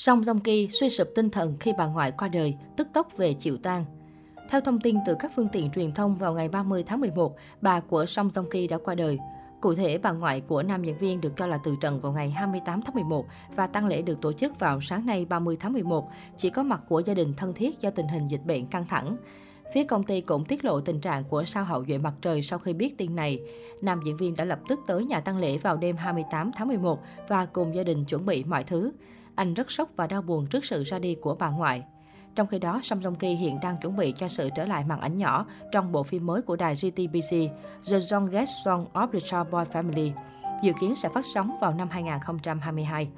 Song Joong Ki suy sụp tinh thần khi bà ngoại qua đời, tức tốc về chịu tang. Theo thông tin từ các phương tiện truyền thông vào ngày 30 tháng 11, bà của Song Joong Ki đã qua đời. Cụ thể, bà ngoại của nam diễn viên được cho là từ trần vào ngày 28 tháng 11 và tang lễ được tổ chức vào sáng nay 30 tháng 11, chỉ có mặt của gia đình thân thiết do tình hình dịch bệnh căng thẳng. Phía công ty cũng tiết lộ tình trạng của sao hậu duệ mặt trời sau khi biết tin này. Nam diễn viên đã lập tức tới nhà tang lễ vào đêm 28 tháng 11 và cùng gia đình chuẩn bị mọi thứ. Anh rất sốc và đau buồn trước sự ra đi của bà ngoại. Trong khi đó, Song Joong Ki hiện đang chuẩn bị cho sự trở lại màn ảnh nhỏ trong bộ phim mới của đài GTBC, The Youngest Son of the Child Boy Family, dự kiến sẽ phát sóng vào năm 2022.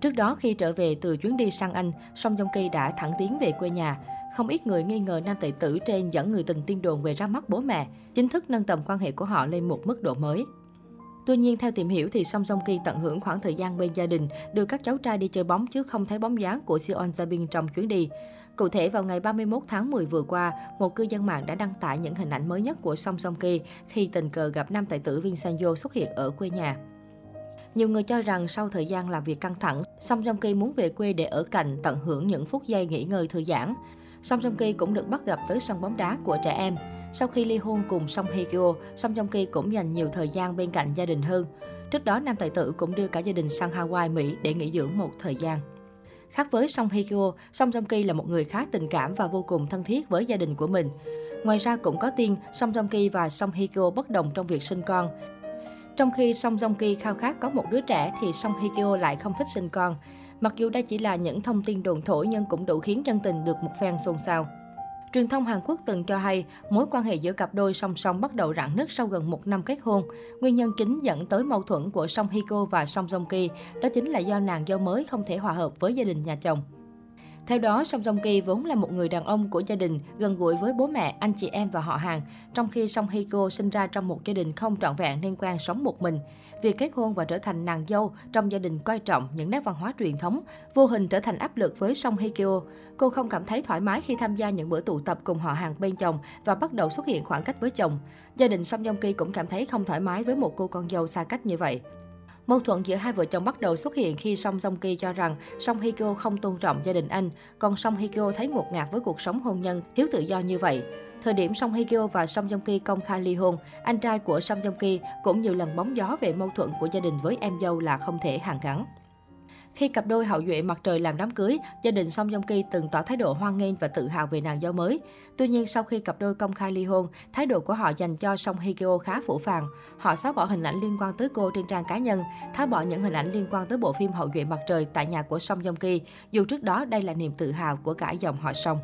Trước đó, khi trở về từ chuyến đi sang Anh, Song Joong Ki đã thẳng tiến về quê nhà. Không ít người nghi ngờ nam tài tử trên dẫn người tình tiên đồn về ra mắt bố mẹ, chính thức nâng tầm quan hệ của họ lên một mức độ mới. Tuy nhiên, theo tìm hiểu thì Song Joong Ki tận hưởng khoảng thời gian bên gia đình, đưa các cháu trai đi chơi bóng chứ không thấy bóng dáng của Seon Jabin trong chuyến đi. Cụ thể, vào ngày 31 tháng 10 vừa qua, một cư dân mạng đã đăng tải những hình ảnh mới nhất của Song Joong Ki khi tình cờ gặp nam tài tử Vincent Yo xuất hiện ở quê nhà. Nhiều người cho rằng sau thời gian làm việc căng thẳng, Song Joong Ki muốn về quê để ở cạnh tận hưởng những phút giây nghỉ ngơi thư giãn. Song Joong Ki cũng được bắt gặp tới sân bóng đá của trẻ em. Sau khi ly hôn cùng Song Hye Kyo, Song Joong Ki cũng dành nhiều thời gian bên cạnh gia đình hơn. Trước đó, nam tài tử cũng đưa cả gia đình sang Hawaii, Mỹ để nghỉ dưỡng một thời gian. Khác với Song Hye Kyo, Song Joong Ki là một người khá tình cảm và vô cùng thân thiết với gia đình của mình. Ngoài ra cũng có tin Song Joong Ki và Song Hye Kyo bất đồng trong việc sinh con. Trong khi Song Joong Ki khao khát có một đứa trẻ thì Song Hye Kyo lại không thích sinh con. Mặc dù đây chỉ là những thông tin đồn thổi nhưng cũng đủ khiến chân tình được một phen xôn xao. Truyền thông Hàn Quốc từng cho hay mối quan hệ giữa cặp đôi song song bắt đầu rạn nứt sau gần một năm kết hôn. Nguyên nhân chính dẫn tới mâu thuẫn của Song Hye Kyo và Song Jong Ki, đó chính là do nàng dâu mới không thể hòa hợp với gia đình nhà chồng. Theo đó, Song Joong Ki vốn là một người đàn ông của gia đình, gần gũi với bố mẹ, anh chị em và họ hàng, trong khi Song Hye Kyo sinh ra trong một gia đình không trọn vẹn nên quen sống một mình. Việc kết hôn và trở thành nàng dâu trong gia đình coi trọng những nét văn hóa truyền thống, vô hình trở thành áp lực với Song Hye Kyo. Cô không cảm thấy thoải mái khi tham gia những bữa tụ tập cùng họ hàng bên chồng và bắt đầu xuất hiện khoảng cách với chồng. Gia đình Song Joong Ki cũng cảm thấy không thoải mái với một cô con dâu xa cách như vậy. Mâu thuẫn giữa hai vợ chồng bắt đầu xuất hiện khi Song Song Ki cho rằng Song Hye Kyo không tôn trọng gia đình anh, còn Song Hye Kyo thấy ngột ngạt với cuộc sống hôn nhân, thiếu tự do như vậy. Thời điểm Song Hye Kyo và Song Joong Ki công khai ly hôn, anh trai của Song Joong Ki cũng nhiều lần bóng gió về mâu thuẫn của gia đình với em dâu là không thể hàn gắn. Khi cặp đôi hậu duệ mặt trời làm đám cưới, gia đình Song Joong Ki từng tỏ thái độ hoan nghênh và tự hào về nàng dâu mới. Tuy nhiên, sau khi cặp đôi công khai ly hôn, thái độ của họ dành cho Song Hye Kyo khá phủ phàng. Họ xóa bỏ hình ảnh liên quan tới cô trên trang cá nhân, tháo bỏ những hình ảnh liên quan tới bộ phim hậu duệ mặt trời tại nhà của Song Joong Ki, dù trước đó đây là niềm tự hào của cả dòng họ Song.